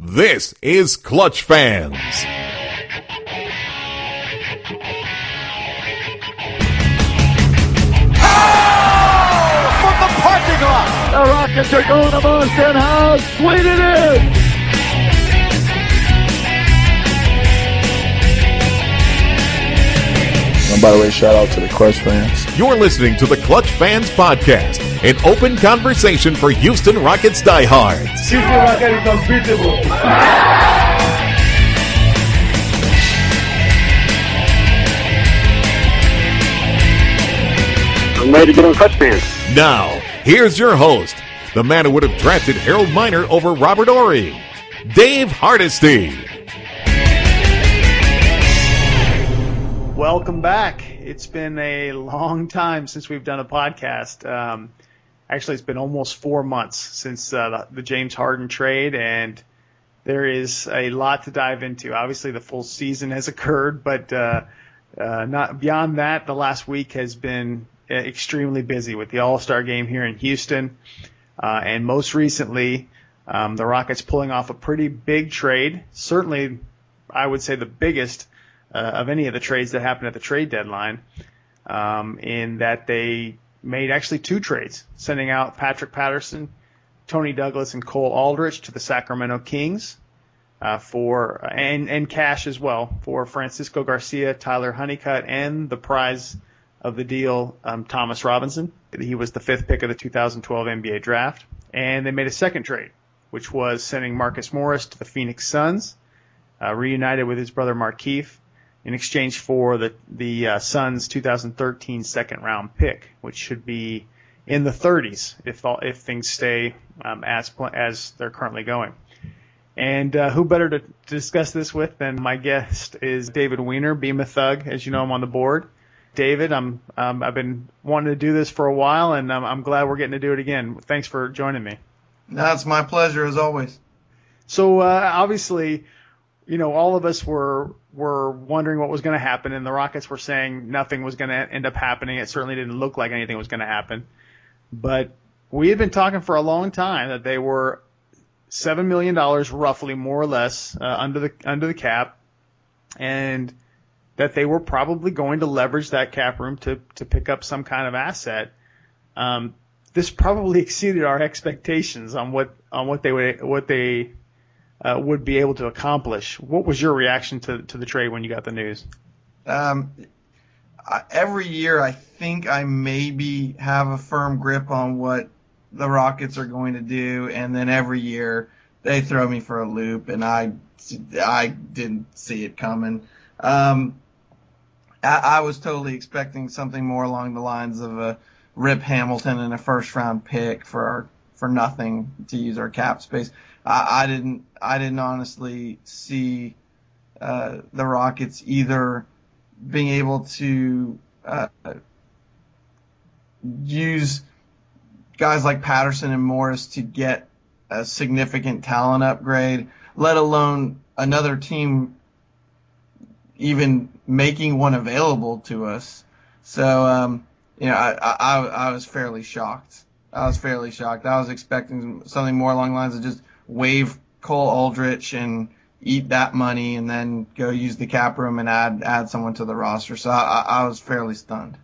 This is Clutch Fans. Oh! from the parking lot. The Rockets are going to Boston House. Swing it in. And by the way, shout out to the Clutch fans. You're listening to the Clutch Fans Podcast, an open conversation for Houston Rockets diehards. Houston Rocket is unbeatable. I'm ready to get on Clutch Fans. Now, here's your host, the man who would have drafted Harold Miner over Robert Horry, Dave Hardesty. Welcome back. It's been a long time since we've done a podcast. Um, actually, it's been almost four months since uh, the, the James Harden trade, and there is a lot to dive into. Obviously, the full season has occurred, but uh, uh, not beyond that. The last week has been uh, extremely busy with the All Star game here in Houston, uh, and most recently, um, the Rockets pulling off a pretty big trade. Certainly, I would say the biggest uh, of any of the trades that happened at the trade deadline, um, in that they made actually two trades, sending out Patrick Patterson, Tony Douglas, and Cole Aldrich to the Sacramento Kings uh, for and and cash as well for Francisco Garcia, Tyler Honeycutt, and the prize of the deal, um, Thomas Robinson. He was the fifth pick of the 2012 NBA draft, and they made a second trade, which was sending Marcus Morris to the Phoenix Suns, uh, reunited with his brother Markieff in exchange for the the uh, Suns 2013 second round pick, which should be in the 30s if all, if things stay um, as as they're currently going. And uh, who better to, discuss this with than my guest is David Weiner, Beam a Thug, as you know, I'm on the board. David, I'm um, I've been wanting to do this for a while, and um, I'm glad we're getting to do it again. Thanks for joining me. That's my pleasure as always. So uh, obviously, you know, all of us were were wondering what was going to happen, and the Rockets were saying nothing was going to end up happening. It certainly didn't look like anything was going to happen. But we had been talking for a long time that they were seven million dollars, roughly more or less, uh, under the under the cap, and that they were probably going to leverage that cap room to to pick up some kind of asset. Um, this probably exceeded our expectations on what on what they would what they uh, would be able to accomplish. What was your reaction to to the trade when you got the news? Um, every year, I think I maybe have a firm grip on what the Rockets are going to do, and then every year they throw me for a loop, and I I didn't see it coming. Um, I, I was totally expecting something more along the lines of a Rip Hamilton and a first round pick for for nothing to use our cap space. I, I didn't I didn't honestly see uh, the Rockets either being able to uh, use guys like Patterson and Morris to get a significant talent upgrade, let alone another team even making one available to us. So, um, you know, I, I, I was fairly shocked. I was fairly shocked. I was expecting something more along the lines of just waive Cole Aldrich and eat that money and then go use the cap room and add add someone to the roster. So I, I was fairly stunned.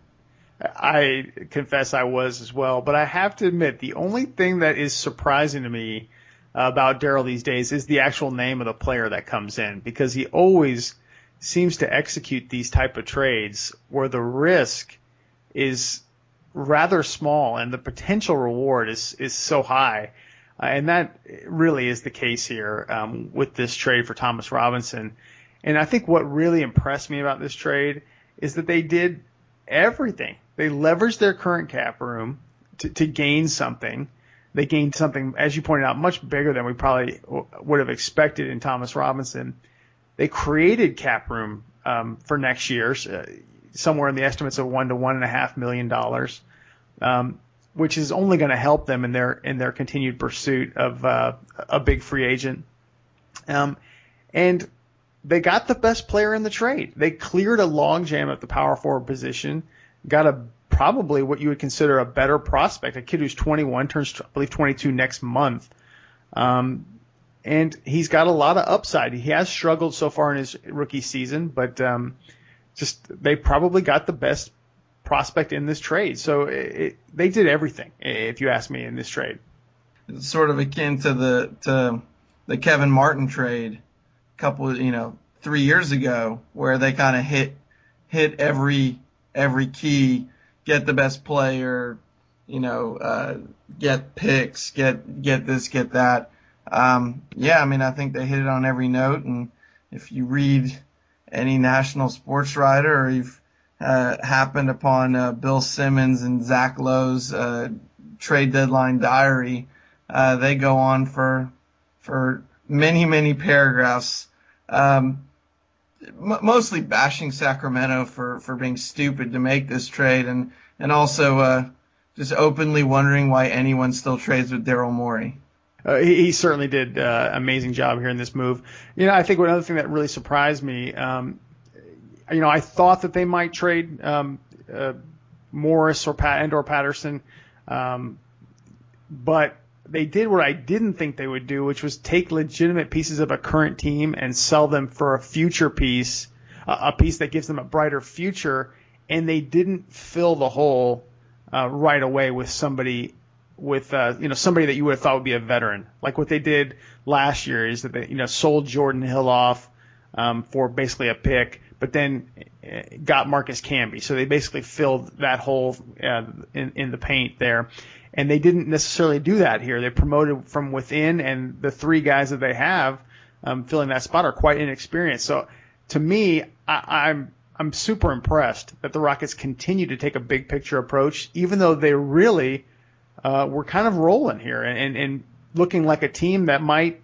I confess I was as well, but I have to admit the only thing that is surprising to me about Daryl these days is the actual name of the player that comes in because he always seems to execute these type of trades where the risk is rather small and the potential reward is is so high. Uh, and that really is the case here um, with this trade for Thomas Robinson. And I think what really impressed me about this trade is that they did everything. They leveraged their current cap room to, to gain something. They gained something, as you pointed out, much bigger than we probably would have expected in Thomas Robinson. They created cap room um, for next year, uh, somewhere in the estimates of one to one and a half million dollars. Um, which is only going to help them in their in their continued pursuit of uh, a big free agent. Um, and they got the best player in the trade. They cleared a logjam at the power forward position, got a probably what you would consider a better prospect, a kid who's 21, turns I believe 22 next month, um, and he's got a lot of upside. He has struggled so far in his rookie season, but um, just they probably got the best prospect in this trade. So it, it, they did everything, if you ask me, in this trade. It's sort of akin to the to the Kevin Martin trade, a couple, you know, three years ago, where they kind of hit hit every every key, get the best player, you know, uh, get picks, get get this, get that. Um, yeah, I mean, I think they hit it on every note, and if you read any national sports writer or you've happened upon uh, Bill Simmons and Zach Lowe's uh, trade deadline diary, uh, they go on for for many many paragraphs, um, mostly bashing Sacramento for for being stupid to make this trade, and and also uh, just openly wondering why anyone still trades with Daryl Morey. Uh, he, he, certainly did uh, amazing job here in this move. You know, I think another thing that really surprised me, um, you know, I thought that they might trade um, uh, Morris or Pat and or Patterson, um, but they did what I didn't think they would do, which was take legitimate pieces of a current team and sell them for a future piece, a piece that gives them a brighter future, and they didn't fill the hole uh, right away with somebody with uh, you know somebody that you would have thought would be a veteran. Like what they did last year is that they you know sold Jordan Hill off um, for basically a pick, but then uh, got Marcus Camby. So they basically filled that hole uh, in in the paint there. And they didn't necessarily do that here. They promoted from within, and the three guys that they have um, filling that spot are quite inexperienced. So to me, I, I'm I'm super impressed that the Rockets continue to take a big picture approach, even though they really uh, were kind of rolling here and, and looking like a team that might,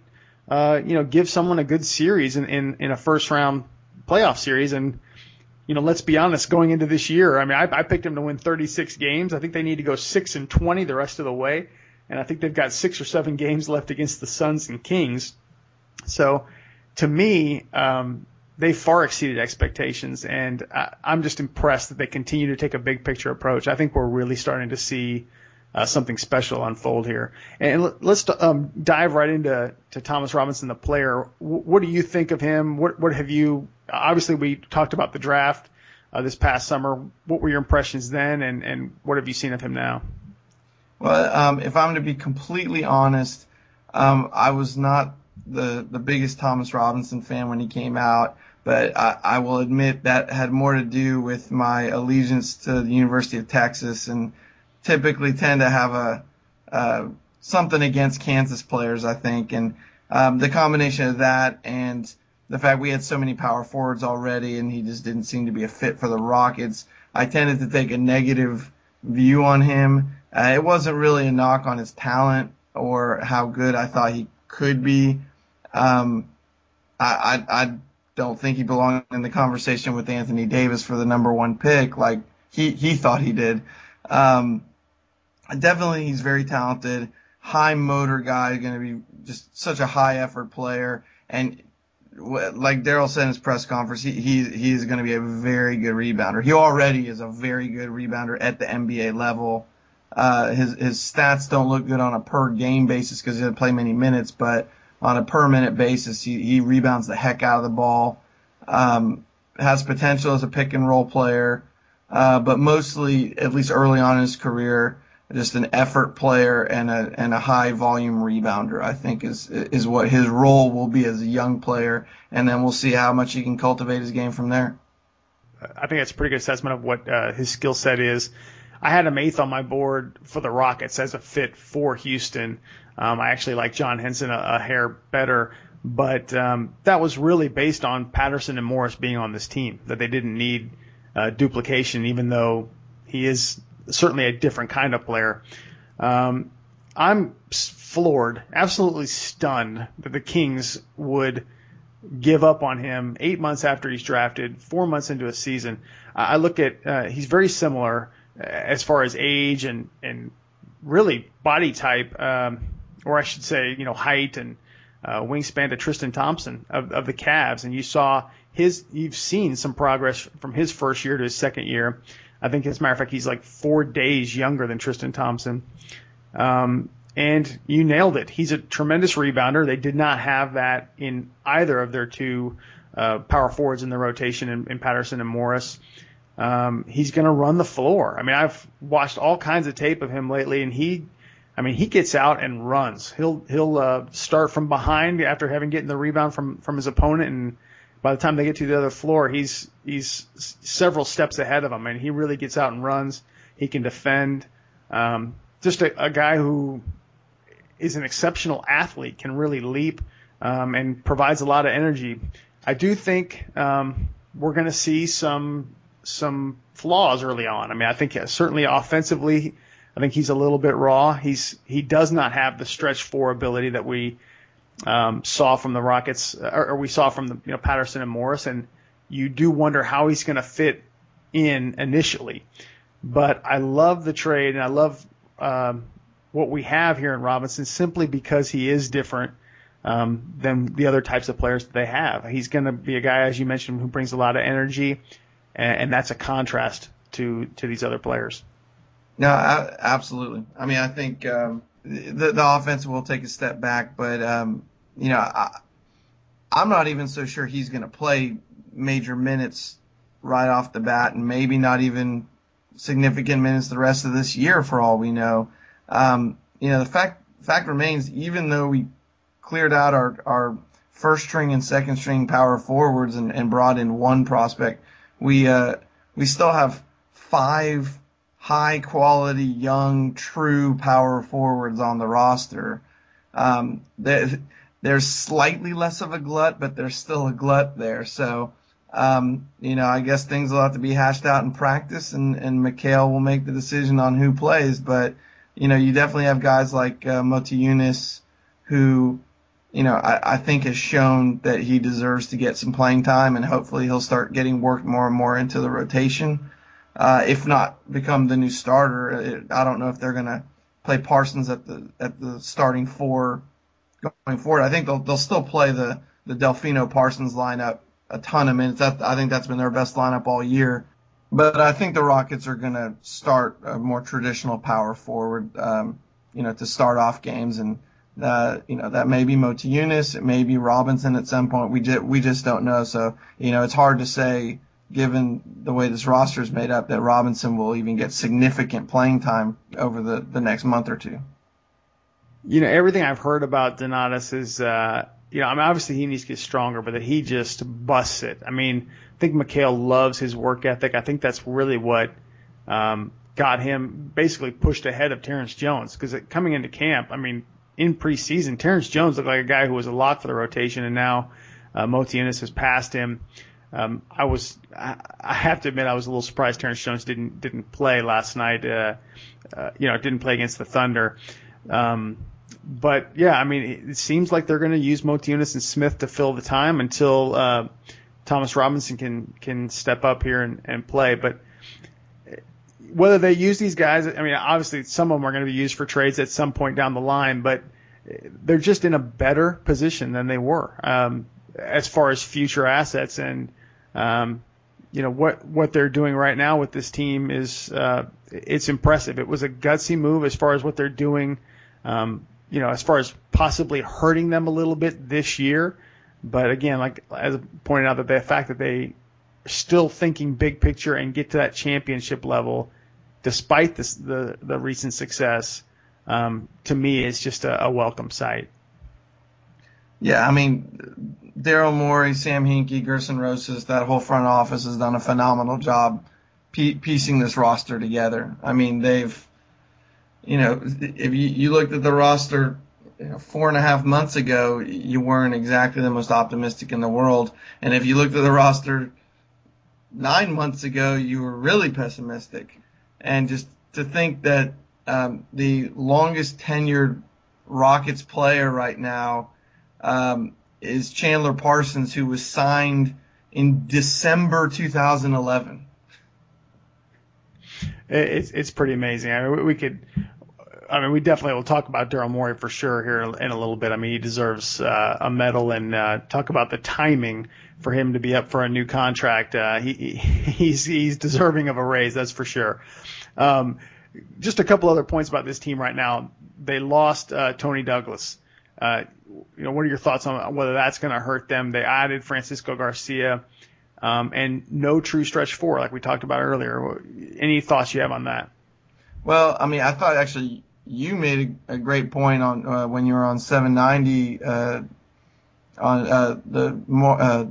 uh, you know, give someone a good series in, in, in a first round playoff series. And, you know, let's be honest, going into this year, I mean, I, I picked them to win 36 games. I think they need to go 6 and 20 the rest of the way. And I think they've got six or seven games left against the Suns and Kings. So to me, um, they far exceeded expectations, and I, I'm just impressed that they continue to take a big picture approach. I think we're really starting to see uh, something special unfold here. And let's um, dive right into to Thomas Robinson, the player. W- what do you think of him? What what have you? Obviously, we talked about the draft uh, this past summer. What were your impressions then, and and what have you seen of him now? Well, um, if I'm to be completely honest, um, I was not the the biggest Thomas Robinson fan when he came out, but I, I will admit that had more to do with my allegiance to the University of Texas and typically tend to have a uh, something against Kansas players, I think, and um, the combination of that and the fact we had so many power forwards already, and he just didn't seem to be a fit for the Rockets. I tended to take a negative view on him. Uh, it wasn't really a knock on his talent or how good I thought he could be. Um, I, I, I don't think he belonged in the conversation with Anthony Davis for the number one pick like he, he thought he did. Um, definitely he's very talented, high motor guy, going to be just such a high effort player. And like Daryl said in his press conference, he, he, he's going to be a very good rebounder. He already is a very good rebounder at the NBA level. Uh, his, his stats don't look good on a per game basis because he doesn't play many minutes, but on a per minute basis, he, he rebounds the heck out of the ball. Um, has potential as a pick and roll player, uh, but mostly, at least early on in his career, just an effort player and a and a high volume rebounder. I think is is what his role will be as a young player, and then we'll see how much he can cultivate his game from there. I think that's a pretty good assessment of what uh, his skill set is. I had him eighth on my board for the Rockets as a fit for Houston. Um, I actually like John Henson a, a hair better, but um, that was really based on Patterson and Morris being on this team. That they didn't need uh, duplication, even though he is certainly a different kind of player. Um, I'm floored, absolutely stunned that the Kings would give up on him eight months after he's drafted, four months into a season. I look at uh, he's very similar uh, as far as age and and really body type, um, or I should say, you know, height and uh, wingspan to Tristan Thompson of, of the Cavs, and you saw his you've seen some progress from his first year to his second year. I think, as a matter of fact, he's like four days younger than Tristan Thompson. Um, and you nailed it. He's a tremendous rebounder. They did not have that in either of their two uh, power forwards in the rotation in, in Patterson and Morris. Um, he's going to run the floor. I mean, I've watched all kinds of tape of him lately, and he, I mean, he gets out and runs. He'll he'll uh, start from behind after having getting the rebound from from his opponent, and by the time they get to the other floor, he's he's several steps ahead of them, and he really gets out and runs. He can defend. Um, just a, a guy who is an exceptional athlete, can really leap, um, and provides a lot of energy. I do think um, we're going to see some some flaws early on. I mean, I think certainly offensively, I think he's a little bit raw. He's he does not have the stretch four ability that we um, saw from the Rockets, or, or we saw from the you know Patterson and Morris, and you do wonder how he's going to fit in initially. But I love the trade, and I love um, what we have here in Robinson simply because he is different um, than the other types of players that they have. He's going to be a guy, as you mentioned, who brings a lot of energy and, and that's a contrast to to these other players. No, I, absolutely. I mean, I think um, the the offense will take a step back, but um, you know, I, I'm not even so sure he's going to play major minutes right off the bat, and maybe not even significant minutes the rest of this year, for all we know. Um, you know, the fact fact remains, even though we cleared out our our first string and second string power forwards and, and brought in one prospect we uh, we still have five high quality young true power forwards on the roster. Um, there's slightly less of a glut, but there's still a glut there. So, um, you know, I guess things will have to be hashed out in practice, and and McHale will make the decision on who plays. But you know, you definitely have guys like uh, Motiejunas who you know, I, I think has shown that he deserves to get some playing time, and hopefully he'll start getting worked more and more into the rotation. Uh, if not become the new starter, it, I don't know if they're going to play Parsons at the at the starting four going forward. I think they'll they'll still play the the Delfino Parsons lineup a ton of minutes. That, I think that's been their best lineup all year. But I think the Rockets are going to start a more traditional power forward, um, you know, to start off games and that you know that may be Motiejunas, it may be Robinson at some point. We just we just don't know. So you know it's hard to say given the way this roster is made up that Robinson will even get significant playing time over the the next month or two. You know everything I've heard about Donatas is. Uh, you know, I mean, obviously he needs to get stronger, but that he just busts it. I mean, I think McHale loves his work ethic. I think that's really what um, got him basically pushed ahead of Terrence Jones because coming into camp, I mean, in preseason, Terrence Jones looked like a guy who was a lock for the rotation, and now uh, Motiejunas has passed him. Um, I was, I, I have to admit, I was a little surprised Terrence Jones didn't didn't play last night. Uh, uh, you know, didn't play against the Thunder. Um, but yeah, I mean, it seems like they're going to use Motiejunas and Smith to fill the time until uh, Thomas Robinson can can step up here and, and play. But whether they use these guys, I mean, obviously some of them are going to be used for trades at some point down the line, but they're just in a better position than they were um, as far as future assets. And um, you know what what they're doing right now with this team is uh, it's impressive. It was a gutsy move as far as what they're doing. Um, you know, as far as possibly hurting them a little bit this year. But again, like as pointed out, that the fact that they are still thinking big picture and get to that championship level despite this, the the recent success, um, to me is just a, a, welcome sight. Yeah, I mean, Daryl Morey, Sam Hinkie, Gersson Rosas, that whole front office has done a phenomenal job piecing this roster together. I mean, they've, you know, if you, you looked at the roster you know, four and a half months ago, you weren't exactly the most optimistic in the world. And if you looked at the roster nine months ago, you were really pessimistic and just to think that um, the longest tenured Rockets player right now um, is Chandler Parsons, who was signed in December 2011. It's it's pretty amazing. I mean, we could. I mean, we definitely will talk about Daryl Morey for sure here in a little bit. I mean, he deserves uh, a medal, and uh, talk about the timing for him to be up for a new contract. Uh, he, he's he's deserving of a raise, that's for sure. Um, just a couple other points about this team right now. they lost uh, Tony Douglas. Uh, you know, what are your thoughts on whether that's going to hurt them? They added Francisco Garcia um, and no true stretch four, like we talked about earlier. Any thoughts you have on that? Well, I mean, I thought actually you made a, great point on uh, when you were on 790 uh, on uh, the mo- uh,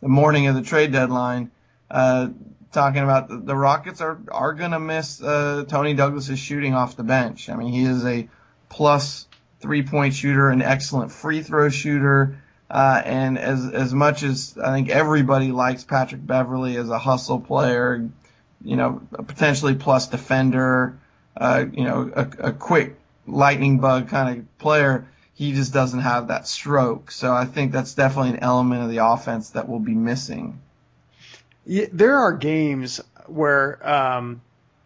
the morning of the trade deadline, uh, talking about the, the Rockets are are gonna miss uh, Tony Douglas's shooting off the bench. I mean, he is a plus three point shooter, an excellent free throw shooter. Uh, and as as much as I think everybody likes Patrick Beverley as a hustle player, you know, a potentially plus defender, uh, you know, a, a quick lightning bug kind of player, he just doesn't have that stroke. So I think that's definitely an element of the offense that will be missing. Yeah, there are games where um,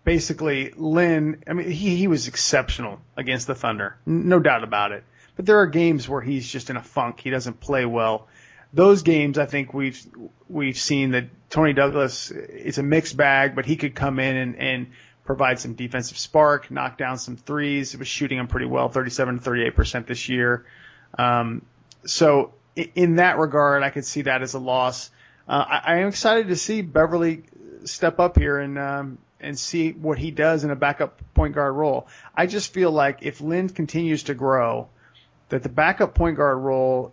basically Lin. I mean, he, he was exceptional against the Thunder, no doubt about it. But there are games where he's just in a funk. He doesn't play well. Those games, I think we've we've seen that Tony Douglas it's a mixed bag, but he could come in and, and provide some defensive spark, knock down some threes. It was shooting them pretty well, 37 to 38 percent this year. Um, so in that regard, I could see that as a loss. Uh, I, I am excited to see Beverley step up here and um, and see what he does in a backup point guard role. I just feel like if Lin continues to grow, that the backup point guard role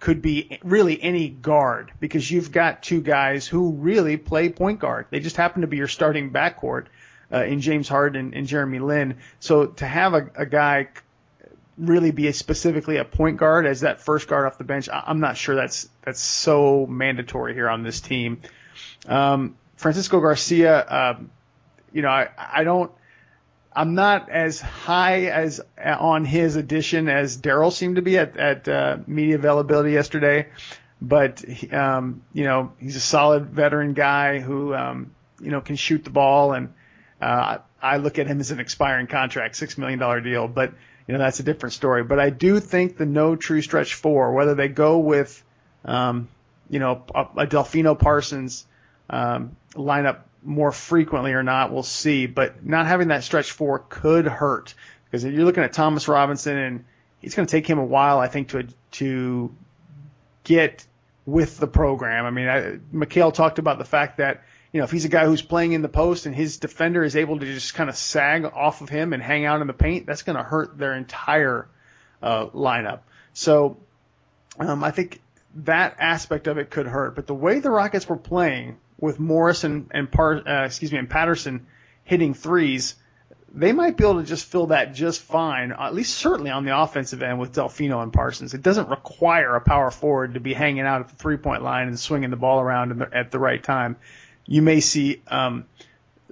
could be really any guard because you've got two guys who really play point guard. They just happen to be your starting backcourt uh, in James Harden and, Jeremy Lin. So to have a, a guy really be a specifically a point guard as that first guard off the bench, I, I'm not sure that's that's so mandatory here on this team. Um, Francisco Garcia, uh, you know, I, I don't I'm not as high as on his addition as Daryl seemed to be at, at uh, media availability yesterday, but um, you know he's a solid veteran guy who um, you know can shoot the ball, and uh, I look at him as an expiring contract, six million dollar deal, but you know that's a different story. But I do think the no true stretch four, whether they go with um, you know a, a Delfino Parsons um, lineup more frequently or not, we'll see. But not having that stretch four could hurt because you're looking at Thomas Robinson and it's going to take him a while, I think, to to get with the program. I mean, I, McHale talked about the fact that you know if he's a guy who's playing in the post and his defender is able to just kind of sag off of him and hang out in the paint, that's going to hurt their entire uh, lineup. So um, I think that aspect of it could hurt. But the way the Rockets were playing with Morris and and Par, uh, excuse me and Patterson hitting threes, they might be able to just fill that just fine. At least certainly on the offensive end with Delfino and Parsons. It doesn't require a power forward to be hanging out at the three point line and swinging the ball around the, at the right time. You may see um,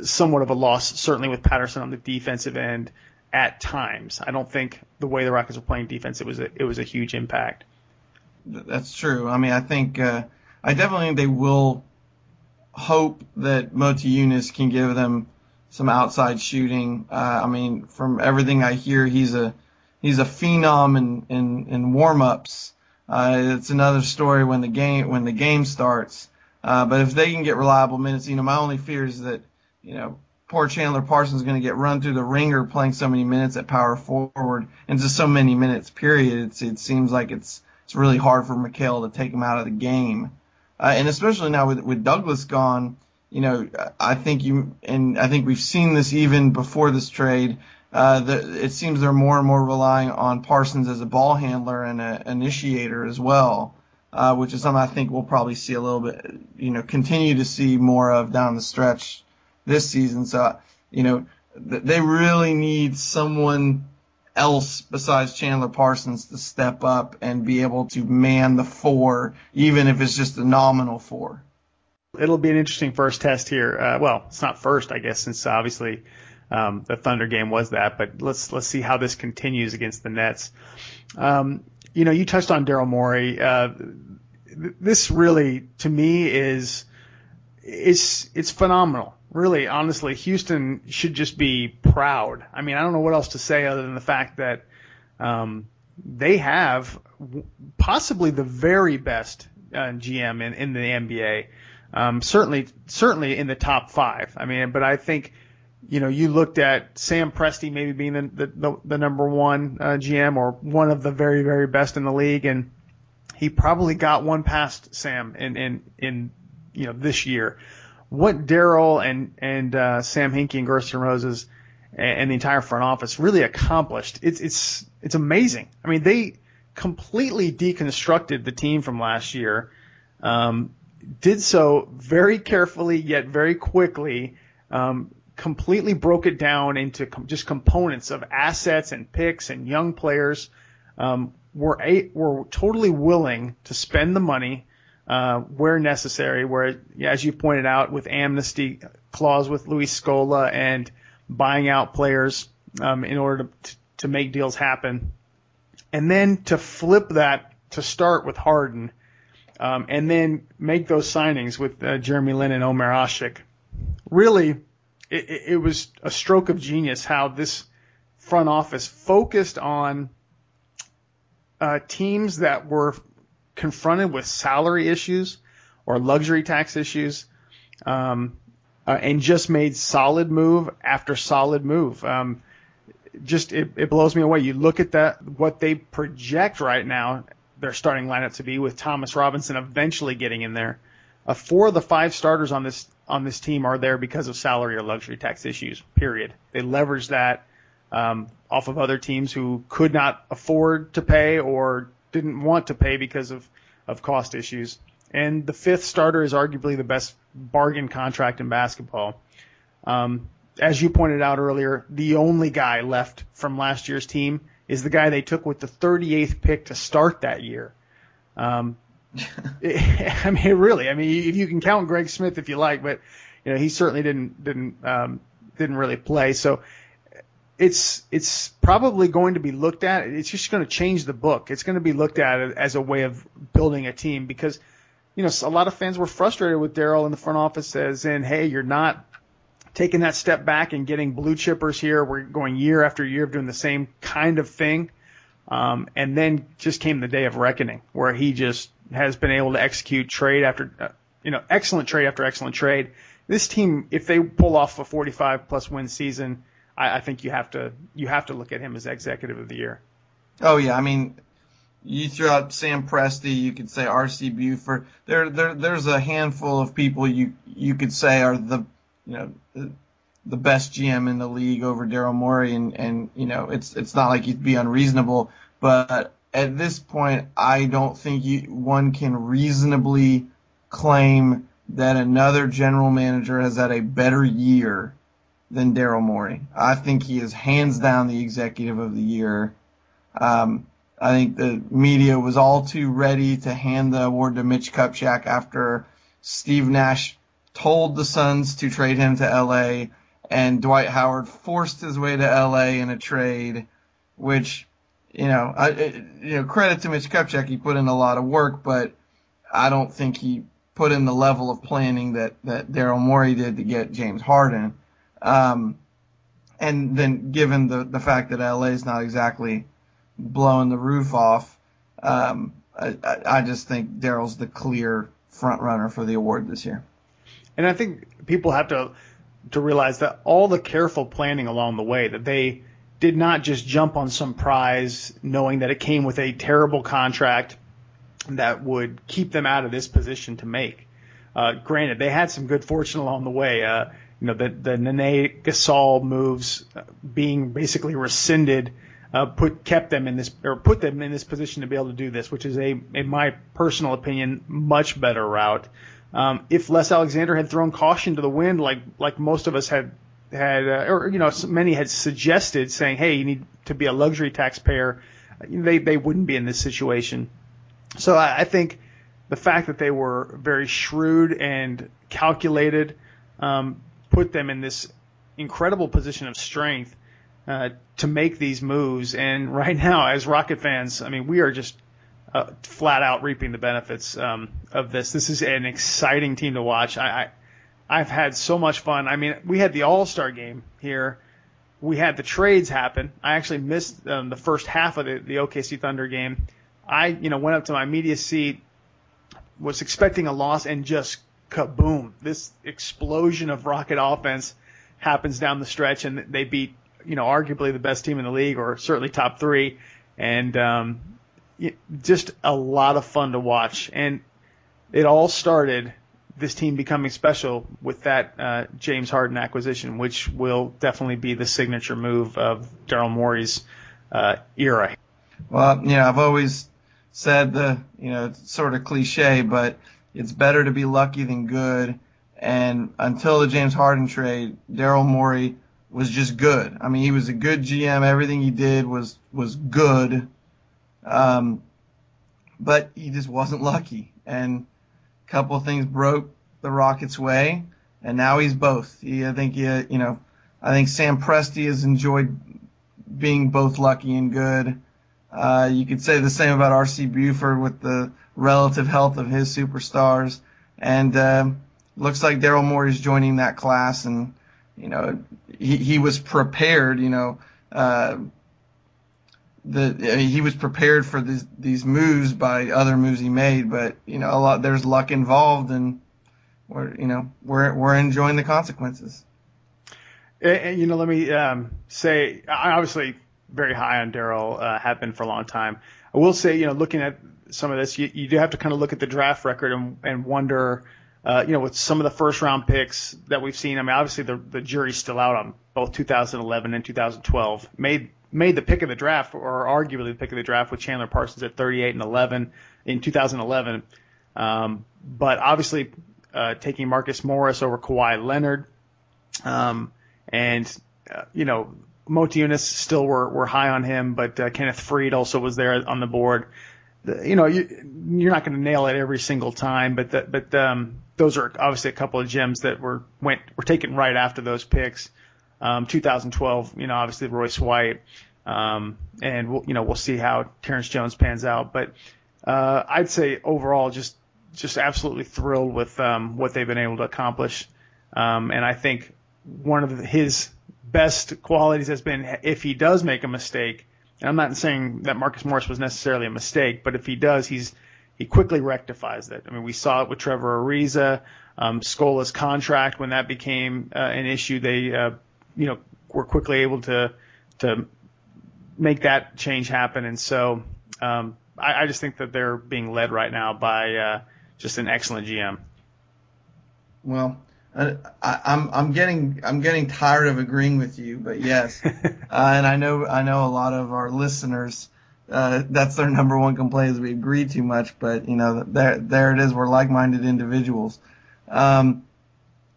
somewhat of a loss certainly with Patterson on the defensive end at times. I don't think the way the Rockets were playing defense it was a, it was a huge impact. That's true. I mean, I think uh, I definitely think they will hope that Motiejunas can give them some outside shooting. Uh, I mean, from everything I hear, he's a he's a phenom in in, in warm ups. Uh, it's another story when the game when the game starts. Uh, but if they can get reliable minutes, you know, my only fear is that you know poor Chandler Parsons is going to get run through the ringer playing so many minutes at power forward and just so many minutes. Period. It's, it seems like it's it's really hard for McHale to take him out of the game. Uh, and especially now with, with Douglas gone, you know, I think you, and I think we've seen this even before this trade, uh, the, it seems they're more and more relying on Parsons as a ball handler and an initiator as well, uh, which is something I think we'll probably see a little bit, you know, continue to see more of down the stretch this season. So, you know, they really need someone else besides Chandler Parsons to step up and be able to man the four, even if it's just a nominal four. It'll be an interesting first test here. Uh, well, it's not first, I guess, since obviously um, the Thunder game was that. But let's let's see how this continues against the Nets. Um, you know, you touched on Daryl Morey. Uh, this really, to me, is it's it's phenomenal really, honestly, Houston should just be proud. I mean, I don't know what else to say other than the fact that um, they have possibly the very best uh, GM in, in the NBA. Um, certainly, certainly in the top five. I mean, but I think you know, you looked at Sam Presti maybe being the the, the number one uh, GM or one of the very very best in the league, and he probably got one past Sam in in in you know this year. What Daryl and and uh, Sam Hinkie and Gersson Rosas and, and the entire front office really accomplished, it's it's it's amazing. I mean, they completely deconstructed the team from last year. Um, did so very carefully yet very quickly. Um, completely broke it down into com- just components of assets and picks and young players. Um, were a- were totally willing to spend the money uh, where necessary. Where, as you pointed out, with amnesty clause with Luis Scola and buying out players um, in order to, to make deals happen, and then to flip that to start with Harden, um, and then make those signings with uh, Jeremy Lin and Omer Asik. Really it, it was a stroke of genius how this front office focused on uh, teams that were confronted with salary issues or luxury tax issues, um, uh, and just made solid move after solid move. Um, just it, it blows me away. You look at that what they project right now, their starting lineup to be with Thomas Robinson eventually getting in there. Uh, four of the five starters on this on this team are there because of salary or luxury tax issues. Period. They leverage that um, off of other teams who could not afford to pay or didn't want to pay because of of cost issues. And the fifth starter is arguably the best bargain contract in basketball. Um, as you pointed out earlier, the only guy left from last year's team is the guy they took with the 38th pick to start that year. Um, I mean, really. I mean, if you can count Greg Smith if you like, but you know, he certainly didn't didn't um, didn't really play. So it's it's probably going to be looked at. It's just going to change the book. It's going to be looked at as a way of building a team because you know a lot of fans were frustrated with Daryl in the front office as in, hey, you're not taking that step back and getting blue chippers here. We're going year after year of doing the same kind of thing. Um, and then just came the day of reckoning where he just has been able to execute trade after, uh, you know, excellent trade after excellent trade. This team, if they pull off a 45 plus win season, I, I think you have to you have to look at him as executive of the year. Oh yeah, I mean, you throw out Sam Presti, you could say R.C. Buford. There, there, there's a handful of people you you could say are the, you know, the, best GM in the league over Daryl Morey, and and you know, it's it's not like you'd be unreasonable, but at this point, I don't think you, one can reasonably claim that another general manager has had a better year than Daryl Morey. I think he is hands down the executive of the year. Um, I think the media was all too ready to hand the award to Mitch Kupchak after Steve Nash told the Suns to trade him to LA and Dwight Howard forced his way to LA in a trade, which you know, I, you know, credit to Mitch Kupchak. He put in a lot of work, but I don't think he put in the level of planning that, that Daryl Morey did to get James Harden. Um, and then given the, the fact that LA is not exactly blowing the roof off, um, I, I just think Daryl's the clear front runner for the award this year. And I think people have to to realize that all the careful planning along the way that they did not just jump on some prize knowing that it came with a terrible contract that would keep them out of this position to make. Uh, granted, they had some good fortune along the way. Uh, you know, the, the Nene Gasol moves uh, being basically rescinded, uh, put, kept them in this, or put them in this position to be able to do this, which is a, in my personal opinion, much better route. Um, if Les Alexander had thrown caution to the wind, like, like most of us had had, uh, or you know, many had suggested saying, "Hey, you need to be a luxury taxpayer." They they wouldn't be in this situation. So I, I think the fact that they were very shrewd and calculated um, put them in this incredible position of strength uh, to make these moves. And right now, as Rocket fans, I mean, we are just uh, flat out reaping the benefits um, of this. This is an exciting team to watch. I, I I've had so much fun. I mean, we had the All Star game here. We had the trades happen. I actually missed um, the first half of the, the OKC Thunder game. I, you know, went up to my media seat, was expecting a loss, and just kaboom! This explosion of Rocket offense happens down the stretch and they beat, you know, arguably the best team in the league or certainly top three. And, um, just a lot of fun to watch. And it all started this team becoming special with that uh, James Harden acquisition, which will definitely be the signature move of Daryl Morey's uh, era. Well, you know, I've always said the, you know, sort of cliche, but it's better to be lucky than good. And until the James Harden trade, Daryl Morey was just good. I mean, he was a good GM. Everything he did was was good. Um, but he just wasn't lucky. And a couple of things broke the Rockets' way, and now he's both. He, I think, he, you know, I think Sam Presti has enjoyed being both lucky and good. Uh, you could say the same about R.C. Buford with the relative health of his superstars. And uh, looks like Daryl Morey is joining that class, and you know he, he was prepared. You know, uh, the mean, he was prepared for these these moves by other moves he made, but you know a lot there's luck involved, and we're you know we're we're enjoying the consequences. And, and you know, let me um, say, I obviously very high on Daryl, uh, have been for a long time. I will say, you know, looking at some of this, you, you do have to kind of look at the draft record and, and wonder, uh, you know, with some of the first round picks that we've seen. I mean, obviously the the jury's still out on both 2011 and 2012. Made made the pick of the draft, or arguably the pick of the draft, with Chandler Parsons at 38 and 11 in 2011. Um, but obviously, uh, taking Marcus Morris over Kawhi Leonard, um, and uh, you know Motiejunas still were were high on him, but uh, Kenneth Faried also was there on the board. You know, you, you're not going to nail it every single time, but the, but um, those are obviously a couple of gems that were went were taken right after those picks. Um, 2012, you know, obviously Royce White, um, and we'll, you know we'll see how Terrence Jones pans out, but uh, I'd say overall just just absolutely thrilled with um, what they've been able to accomplish, um, and I think one of his best qualities has been if he does make a mistake. And I'm not saying that Marcus Morris was necessarily a mistake, but if he does, he's he quickly rectifies it. I mean, we saw it with Trevor Ariza, um, contract when that became uh, an issue. They, uh, you know, were quickly able to to make that change happen. And so um, I, I just think that they're being led right now by uh, just an excellent GM. Well, I, I'm I'm getting I'm getting tired of agreeing with you, but yes, uh, and I know I know a lot of our listeners. Uh, that's their number one complaint is we agree too much, but you know there there it is. We're like-minded individuals. Um,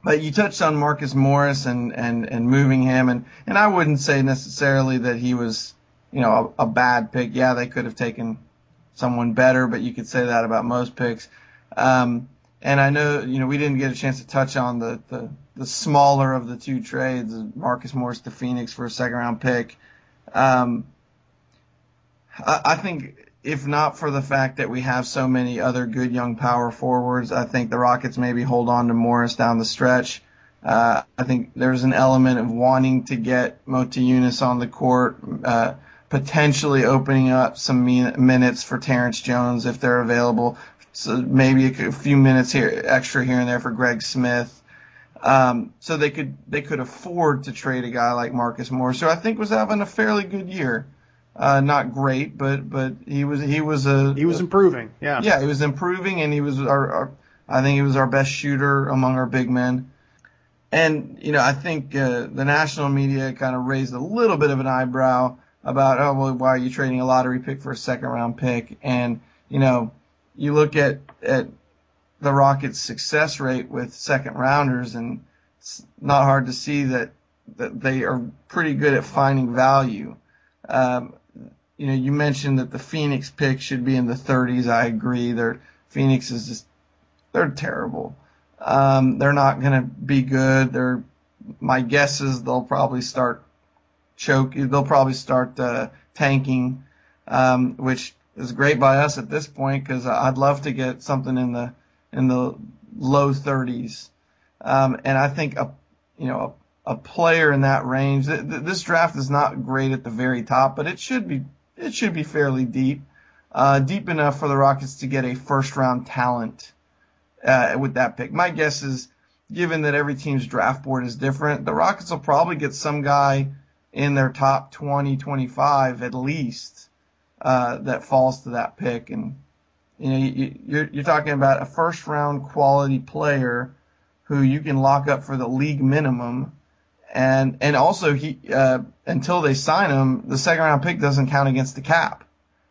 but you touched on Marcus Morris and, and, and moving him, and, and I wouldn't say necessarily that he was, you know, a, a bad pick. Yeah, they could have taken someone better, but you could say that about most picks. Um, and I know, you know, we didn't get a chance to touch on the, the, the smaller of the two trades, Marcus Morris to Phoenix for a second round pick. Um, I, I think if not for the fact that we have so many other good young power forwards, I think the Rockets maybe hold on to Morris down the stretch. Uh, I think there's an element of wanting to get Motiejunas on the court, uh, potentially opening up some minutes for Terrence Jones if they're available, so maybe a few minutes here extra here and there for Greg Smith. Um, so they could they could afford to trade a guy like Marcus Morris, who I think was having a fairly good year. Uh, not great, but but he was he was a he was improving. Yeah, yeah, he was improving, and he was our, our I think he was our best shooter among our big men. And you know, I think uh, the national media kind of raised a little bit of an eyebrow about oh well, why are you trading a lottery pick for a second round pick? And you know, you look at at the Rockets' success rate with second rounders, and it's not hard to see that that they are pretty good at finding value. Um, you know, you mentioned that the Phoenix pick should be in the 30s. I agree. They're Phoenix is just they're terrible. Um, they're not going to be good. They're my guess is they'll probably start choke. They'll probably start uh, tanking, um, which is great by us at this point because I'd love to get something in the in the low 30s. Um, and I think a you know a, a player in that range. Th- th- this draft is not great at the very top, but it should be it should be fairly deep, uh, deep enough for the Rockets to get a first round talent uh, with that pick. My guess is given that every team's draft board is different, the Rockets will probably get some guy in their top 20, 25 at least uh, that falls to that pick. And you know, you, you're you're talking about a first round quality player who you can lock up for the league minimum. And and also he uh, until they sign him, the second round pick doesn't count against the cap.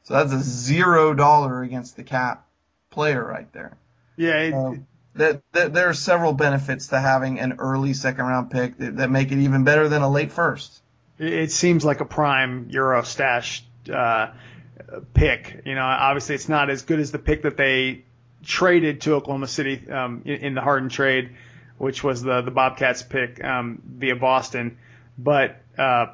So that's a zero dollar against the cap player right there. Yeah. It, um, that, that there are several benefits to having an early second round pick that, that make it even better than a late first. It seems like a prime Euro stash uh, pick. You know, obviously it's not as good as the pick that they traded to Oklahoma City um, in, the Harden trade, which was the the Bobcats pick um, via Boston, but uh,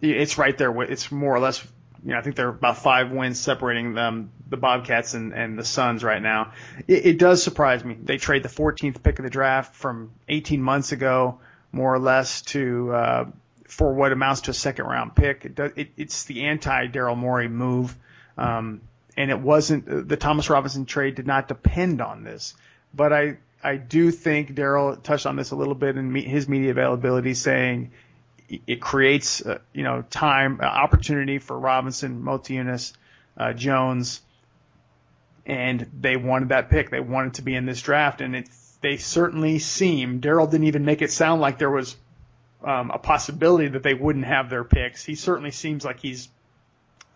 it's right there. It's more or less. You know, I think they're about five wins separating them, the Bobcats and, and the Suns right now. It, it does surprise me. They trade the 14th pick of the draft from 18 months ago, more or less, to uh, for what amounts to a second round pick. It does, it, it's the anti Daryl Morey move. Um, and it wasn't the Thomas Robinson trade did not depend on this, but I I do think Daryl touched on this a little bit in his media availability, saying it creates uh, you know time uh, opportunity for Robinson, Motiejunas, uh, Jones, and they wanted that pick. They wanted to be in this draft, and it they certainly seem. Daryl didn't even make it sound like there was um, a possibility that they wouldn't have their picks. He certainly seems like he's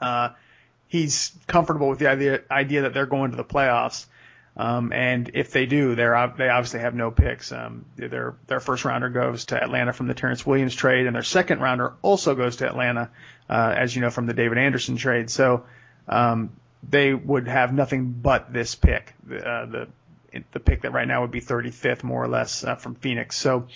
uh, he's comfortable with the idea idea that they're going to the playoffs. Um, and if they do, they're they obviously have no picks. Um, their their first rounder goes to Atlanta from the Terrence Williams trade, and their second rounder also goes to Atlanta, uh, as you know from the David Anderson trade. So um, they would have nothing but this pick, uh, the the pick that right now would be 35th, more or less, uh, from Phoenix. So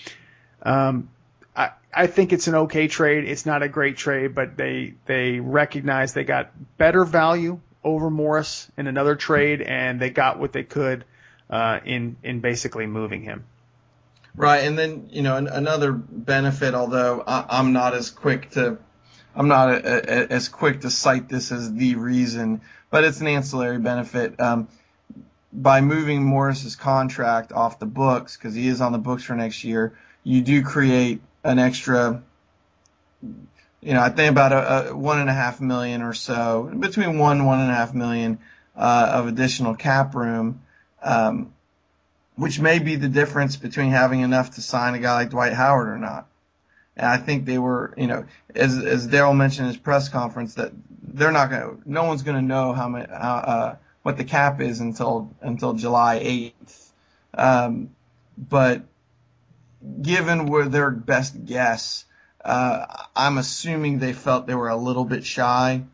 um, I, think it's an okay trade. It's not a great trade, but they they recognize they got better value over Morris in another trade, and they got what they could uh, in in basically moving him. Right, and then you know another benefit, although I, am not as quick to I'm not a, a, as quick to cite this as the reason, but it's an ancillary benefit. Um, by moving Morris's contract off the books, because he is on the books for next year, you do create an extra, you know, I think about a, a one and a half million or so, between one one and a half million uh, of additional cap room, um, which may be the difference between having enough to sign a guy like Dwight Howard or not. And I think they were, you know, as as Daryl mentioned in his press conference, that they're not going no one's going to know how much, uh, what the cap is until until July 8th. Um, but given where their best guess, uh, I'm assuming they felt they were a little bit shy,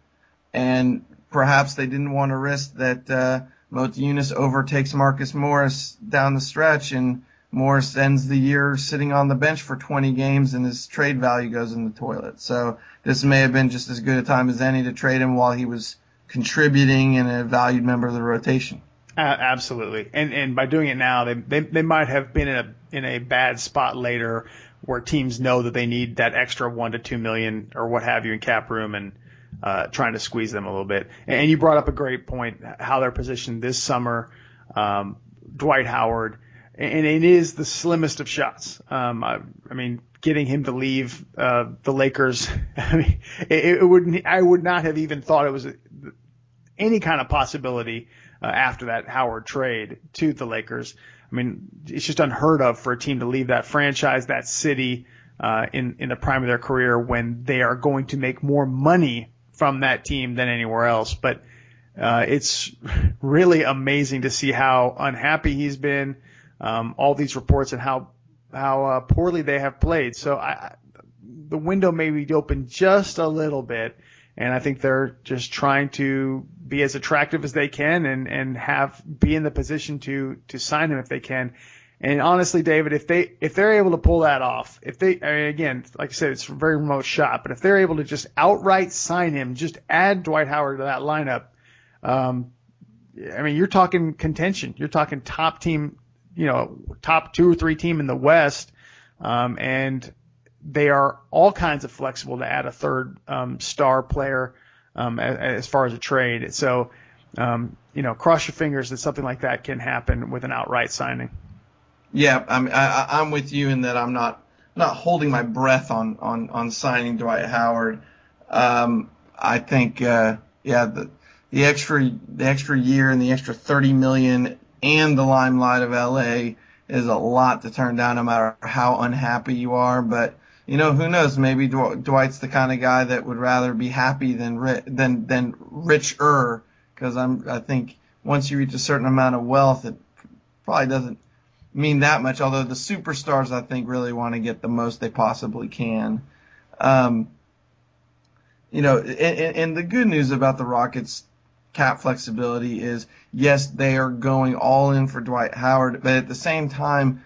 and perhaps they didn't want to risk that uh, Motiejunas overtakes Marcus Morris down the stretch, and Morris ends the year sitting on the bench for 20 games, and his trade value goes in the toilet. So this may have been just as good a time as any to trade him while he was contributing and a valued member of the rotation. Uh, absolutely, and and by doing it now, they, they they might have been in a in a bad spot later, where teams know that they need that extra one to two million or what have you in cap room, and uh, trying to squeeze them a little bit. And you brought up a great point, how they're positioned this summer. Um, Dwight Howard, and it is the slimmest of shots. Um, I, I mean, getting him to leave uh, the Lakers, I mean, it, it would I would not have even thought it was any kind of possibility uh, after that Howard trade to the Lakers. I mean, it's just unheard of for a team to leave that franchise, that city, uh, in in the prime of their career when they are going to make more money from that team than anywhere else. But uh, it's really amazing to see how unhappy he's been. Um, all these reports and how how uh, poorly they have played. So I, the window may be open just a little bit, and I think they're just trying to be as attractive as they can and and have be in the position to to sign him if they can. And honestly, David, if they if they're able to pull that off, if they I mean, again, like I said, it's a very remote shot, but if they're able to just outright sign him, just add Dwight Howard to that lineup, um, I mean, you're talking contention. You're talking top team, you know, top two or three team in the West, um, and they are all kinds of flexible to add a third um, star player um, as, as, far as a trade. So, um, you know, cross your fingers that something like that can happen with an outright signing. Yeah, I'm I, I'm with you in that I'm not not holding my breath on on on signing Dwight Howard. Um, I think uh, yeah the the extra the extra year and the extra 30 million and the limelight of LA is a lot to turn down no matter how unhappy you are. But you know who knows? Maybe Dwight's the kind of guy that would rather be happy than ri- than than richer because I'm I think once you reach a certain amount of wealth, it probably doesn't mean that much. Although the superstars, I think, really want to get the most they possibly can. Um, you know, and, and the good news about the Rockets cap flexibility is yes, they are going all in for Dwight Howard, but at the same time,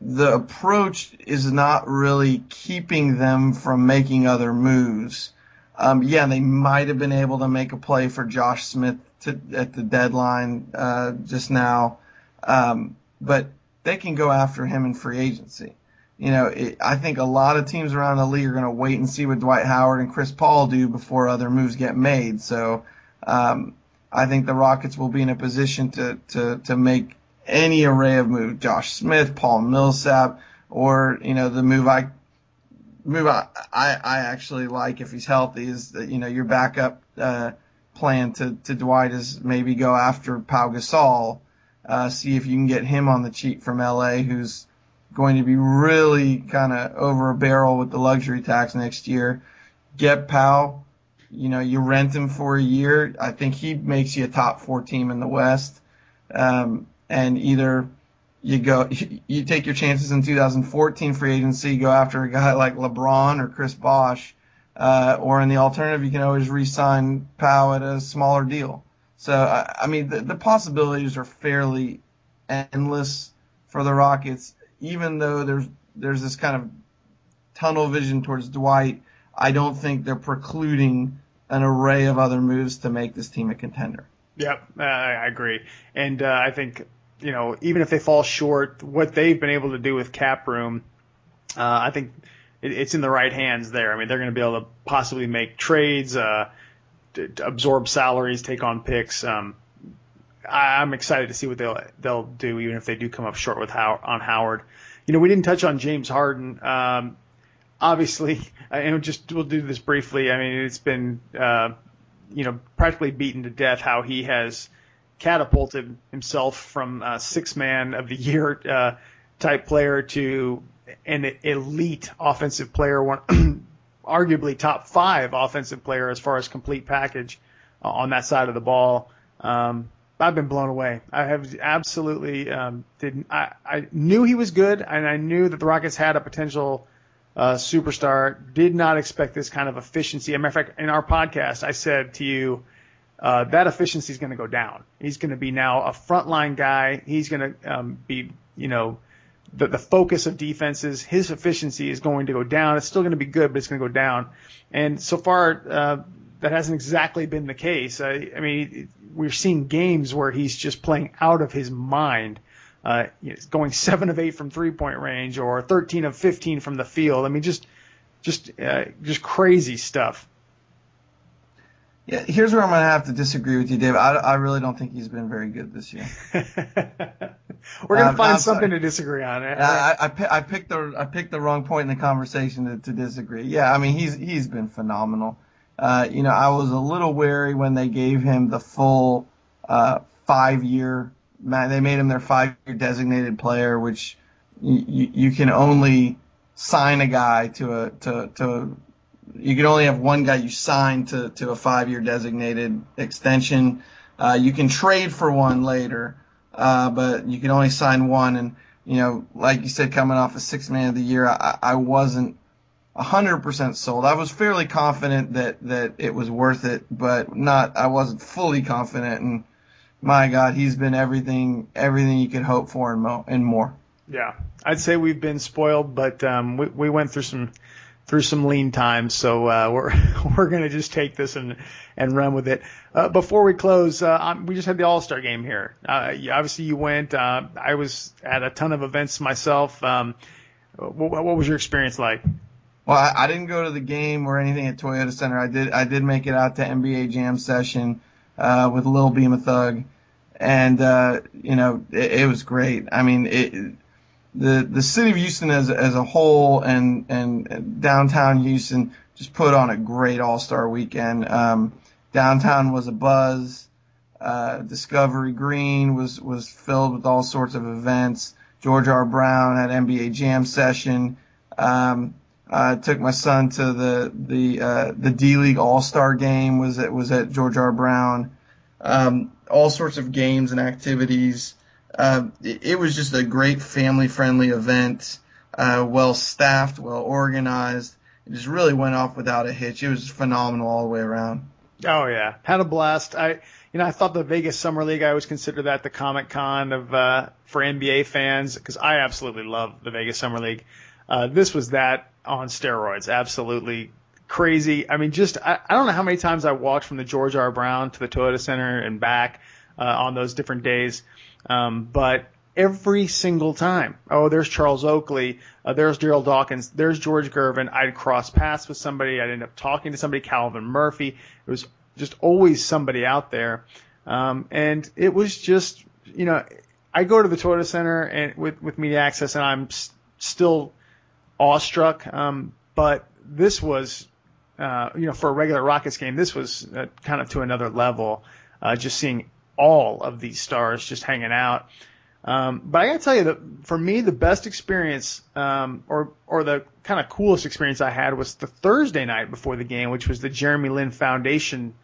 the approach is not really keeping them from making other moves. Um, yeah, they might have been able to make a play for Josh Smith to, at the deadline uh, just now, um, but they can go after him in free agency. You know, it, I think a lot of teams around the league are going to wait and see what Dwight Howard and Chris Paul do before other moves get made. So um, I think the Rockets will be in a position to to to make any array of moves. Josh Smith, Paul Millsap, or you know the move I move I I, I actually like if he's healthy is that you know your backup uh, plan to to Dwight is maybe go after Pau Gasol, uh, see if you can get him on the cheap from LA, who's going to be really kind of over a barrel with the luxury tax next year. Get Pau, you know, you rent him for a year. I think he makes you a top four team in the West. Um, and either you go, you take your chances in 2014 free agency, go after a guy like LeBron or Chris Bosh, uh, or in the alternative, you can always re-sign Pau at a smaller deal. So, I, I mean, the, the possibilities are fairly endless for the Rockets, even though there's, there's this kind of tunnel vision towards Dwight. I don't think they're precluding an array of other moves to make this team a contender. Yep, uh, I agree. And uh, I think, you know, even if they fall short, what they've been able to do with cap room, uh, I think it, it's in the right hands there. I mean, they're going to be able to possibly make trades, uh, to, to absorb salaries, take on picks. Um, I, I'm excited to see what they'll they'll do, even if they do come up short with How, on Howard. You know, we didn't touch on James Harden. Um, obviously, and just we'll do this briefly. I mean, it's been uh, you know practically beaten to death how he has catapulted himself from a six man of the year uh, type player to an elite offensive player, one arguably top five offensive player as far as complete package uh, on that side of the ball. Um, I've been blown away. I have absolutely um, didn't. I, I knew he was good, and I knew that the Rockets had a potential uh, superstar. Did not expect this kind of efficiency. As a matter of fact, in our podcast, I said to you uh, that efficiency is going to go down. He's going to be now a frontline guy. He's going to um, be, you know, the, the focus of defenses. His efficiency is going to go down. It's still going to be good, but it's going to go down. And so far, uh, that hasn't exactly been the case. I, I mean, we're seeing games where he's just playing out of his mind uh, you know, going seven of eight from three point range or 13 of 15 from the field. I mean, just just uh, just crazy stuff. Yeah, here's where I'm going to have to disagree with you, Dave. I, I really don't think he's been very good this year. We're going to um, find I'm something sorry. to disagree on. I, I, I, picked the I picked the wrong point in the conversation to, to disagree. Yeah, I mean he's he's been phenomenal. Uh, you know, I was a little wary when they gave him the full uh, five year man. they made him their five-year designated player, which you, you can only sign a guy to a to to you can only have one guy you sign to to a five-year designated extension. Uh, you can trade for one later, uh, but you can only sign one. And you know, like you said, coming off a six man of the year, I, I wasn't hundred percent sold. I was fairly confident that that it was worth it, but not. I wasn't fully confident and my God, he's been everything everything you could hope for and, mo- and more. Yeah, I'd say we've been spoiled, but um, we we went through some through some lean times, so uh, we're we're gonna just take this and and run with it. Uh, before we close, uh, we just had the All Star game here. Uh, obviously, you went. Uh, I was at a ton of events myself. Um, what, what was your experience like? Well, I, I didn't go to the game or anything at Toyota Center. I did I did make it out to NBA Jam session uh, with Lil Beam a Thug, and you know it, it was great. I mean, it, the the city of Houston as as a whole and and downtown Houston just put on a great All Star weekend. Um, downtown was a buzz. Uh, Discovery Green was was filled with all sorts of events. George R. Brown had NBA Jam session. Um, I took my son to the the uh, the D League All Star game was at was at George R. Brown. Um, all sorts of games and activities. Uh, it, was just a great family friendly event, uh, well staffed, well organized. It just really went off without a hitch. It was phenomenal all the way around. Oh yeah, had a blast. I you know I thought the Vegas Summer League I always consider that the Comic Con of uh, for NBA fans because I absolutely love the Vegas Summer League. Uh, this was that on steroids, absolutely crazy. I mean, just I, I don't know how many times I walked from the George R. Brown to the Toyota Center and back uh, on those different days. Um, but every single time, oh, there's Charles Oakley, uh, there's Darryl Dawkins, there's George Gervin. I'd cross paths with somebody. I'd end up talking to somebody, Calvin Murphy. It was just always somebody out there. Um, and it was just, you know, I go to the Toyota Center and with, with media access and I'm still awestruck. Um, but this was uh, you know, for a regular Rockets game, this was uh, kind of to another level. Uh, just seeing all of these stars just hanging out. Um, but I gotta tell you that for me, the best experience, um, or or the kind of coolest experience I had was the Thursday night before the game, which was the Jeremy Lin Foundation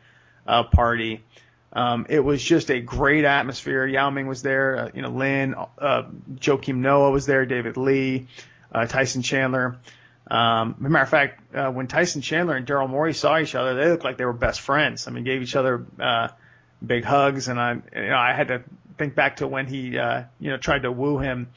uh, party. Um, it was just a great atmosphere. Yao Ming was there, uh, you know, Lin, uh, Joakim Noah was there, David Lee, uh, Tyson Chandler. Um, as a matter of fact, uh, when Tyson Chandler and Daryl Morey saw each other, they looked like they were best friends. I mean, gave each other uh, big hugs, and I, you know, I had to think back to when he, uh, you know, tried to woo him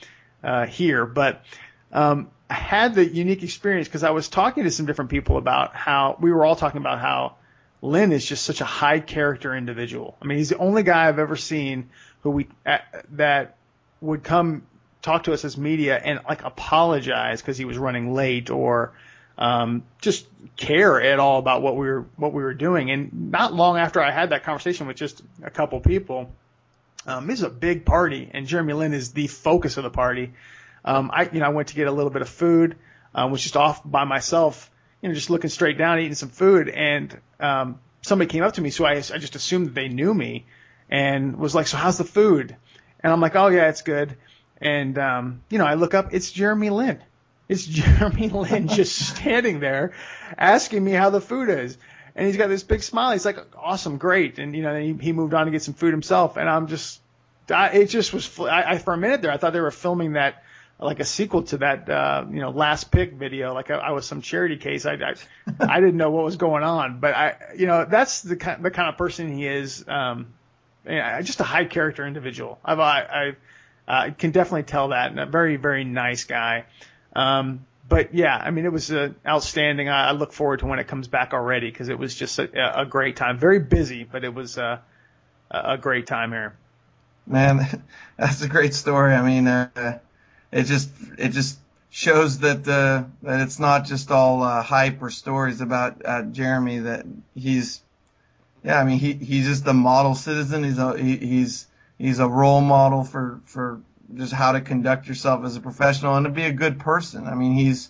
uh, here. But um, I had the unique experience because I was talking to some different people about how we were all talking about how Lin is just such a high character individual. I mean, he's the only guy I've ever seen who we uh, that would come talk to us as media and like apologize because he was running late or um, just care at all about what we were what we were doing. And not long after I had that conversation with just a couple people, um, this is a big party, and Jeremy Lin is the focus of the party. Um, I you know I went to get a little bit of food, um, was just off by myself, you know, just looking straight down, eating some food, and um, somebody came up to me, so I I just assumed that they knew me, and was like, so how's the food? And I'm like, oh yeah, it's good. And um, you know, I look up, it's Jeremy Lin. It's Jeremy Lin just standing there asking me how the food is. And he's got this big smile. He's like, awesome, great. And, you know, he, he moved on to get some food himself. And I'm just, I, it just was, I, I, for a minute there, I thought they were filming that, like a sequel to that, uh, you know, last pick video. Like I, I was some charity case. I, I, I didn't know what was going on, but I, you know, that's the kind, the kind of person he is. Um, just a high character individual. I've, I, I, uh, can definitely tell that. And a very, very nice guy. Um, but yeah, I mean, it was uh, outstanding. I, I look forward to when it comes back already because it was just a, a great time. Very busy, but it was uh, a great time here. Man, that's a great story. I mean, uh, it just it just shows that uh, that it's not just all uh, hype or stories about uh, Jeremy. That he's yeah, I mean, he he's just a model citizen. He's a he, he's he's a role model for for just how to conduct yourself as a professional and to be a good person. I mean, he's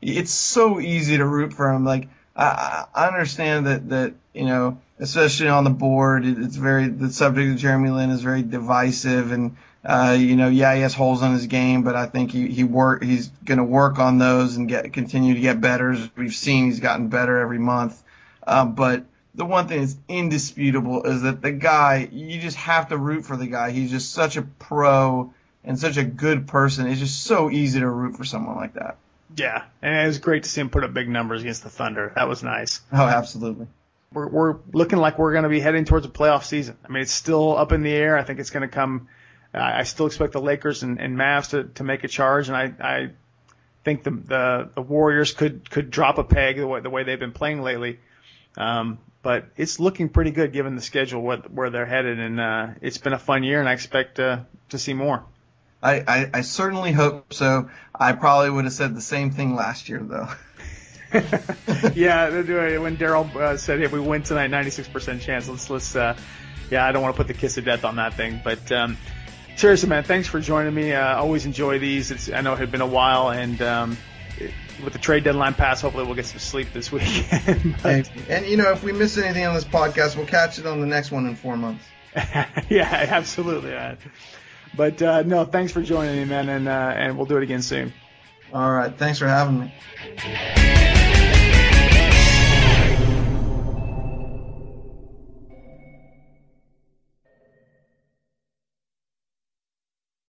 it's so easy to root for him. Like I, I understand that that you know, especially on the board, it, it's very the subject of Jeremy Lin is very divisive and. Uh, you know, yeah, he has holes in his game, but I think he he work he's going to work on those and get continue to get better. As we've seen, he's gotten better every month. Um, but the one thing that's indisputable is that the guy, you just have to root for the guy. He's just such a pro and such a good person. It's just so easy to root for someone like that. Yeah, and it was great to see him put up big numbers against the Thunder. That was nice. Oh, absolutely. We're, we're looking like we're going to be heading towards a playoff season. I mean, it's still up in the air. I think it's going to come. I still expect the Lakers and, and Mavs to, to make a charge, and I, I think the, the the Warriors could could drop a peg the way the way they've been playing lately. Um, but it's looking pretty good given the schedule where, where they're headed, and uh, it's been a fun year, and I expect uh, to see more. I, I, I certainly hope so. I probably would have said the same thing last year, though. yeah, when Daryl uh, said, "If we win tonight, 96% chance," let's let's. Uh, yeah, I don't want to put the kiss of death on that thing, but um, seriously, man, thanks for joining me. Uh, always enjoy these. It's, I know it had been a while, and um, it, with the trade deadline pass, hopefully we'll get some sleep this weekend. but, and you know, if we miss anything on this podcast, we'll catch it on the next one in four months. yeah, absolutely, man. But uh, no, thanks for joining me, man, and uh, and we'll do it again soon. All right, thanks for having me.